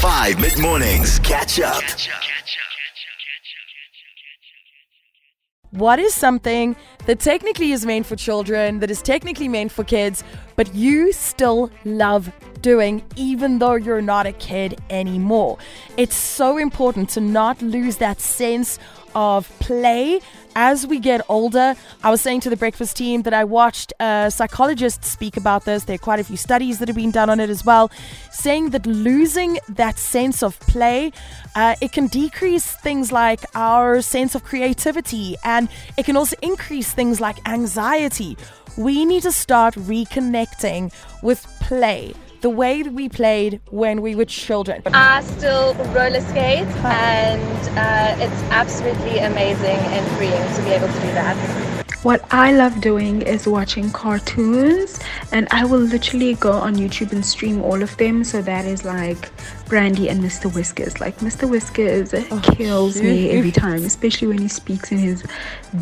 5 mid mornings. Catch up. What is something that technically is meant for children, that is technically meant for kids, but you still love doing even though you're not a kid anymore? It's so important to not lose that sense of play as we get older. I was saying to the breakfast team that I watched a psychologist speak about this. There are quite a few studies that have been done on it as well, saying that losing that sense of play, uh, it can decrease things like our sense of creativity and it can also increase things like anxiety. We need to start reconnecting with play the way that we played when we were children. I still roller skate, and uh, it's absolutely amazing and freeing to be able to do that. What I love doing is watching cartoons, and I will literally go on YouTube and stream all of them. So that is like Brandy and Mr. Whiskers. Like Mr. Whiskers oh, kills me every time, especially when he speaks in his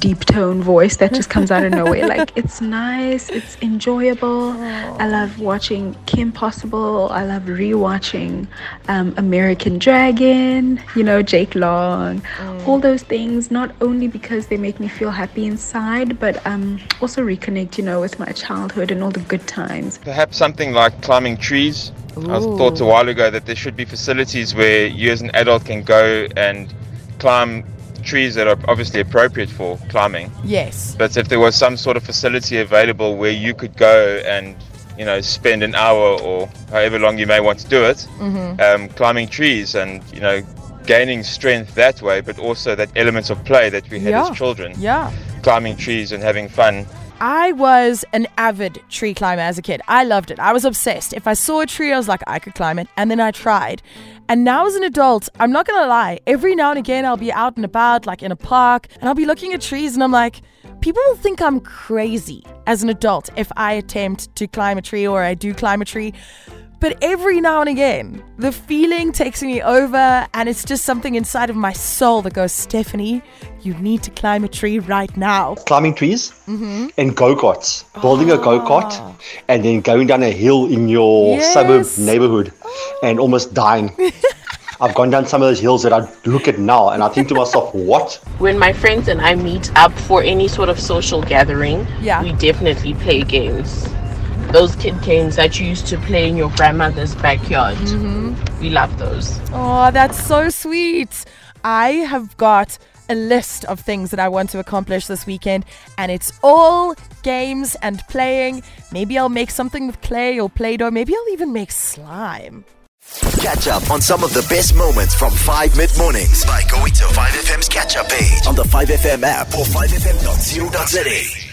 deep tone voice that just comes out of nowhere. Like it's nice, it's enjoyable. Oh. I love watching Kim Possible. I love rewatching um, American Dragon. You know Jake Long. Mm. All those things, not only because they make me feel happy inside but um, also reconnect, you know, with my childhood and all the good times. Perhaps something like climbing trees. Ooh. I thought a while ago that there should be facilities where you as an adult can go and climb trees that are obviously appropriate for climbing. Yes. But if there was some sort of facility available where you could go and you know spend an hour or however long you may want to do it mm-hmm. um, climbing trees and you know gaining strength that way but also that element of play that we had yeah. as children yeah climbing trees and having fun. I was an avid tree climber as a kid. I loved it. I was obsessed. If I saw a tree, I was like, I could climb it. And then I tried. And now as an adult, I'm not going to lie, every now and again, I'll be out and about, like in a park, and I'll be looking at trees and I'm like, people will think I'm crazy as an adult if I attempt to climb a tree or I do climb a tree. But every now and again, the feeling takes me over, and it's just something inside of my soul that goes, Stephanie, you need to climb a tree right now. Climbing trees mm-hmm. and go karts, building oh. a go kart, ah. and then going down a hill in your yes. suburb neighborhood and almost dying. I've gone down some of those hills that I look at now and I think to myself, what? When my friends and I meet up for any sort of social gathering, yeah. we definitely play games those kid games that you used to play in your grandmother's backyard. Mm-hmm. We love those. Oh, that's so sweet. I have got a list of things that I want to accomplish this weekend, and it's all games and playing. Maybe I'll make something with clay or Play Doh. Maybe I'll even make slime. Catch up on some of the best moments from 5 mid mornings by going to 5FM's catch up page on the 5FM app or 5FM.co.za.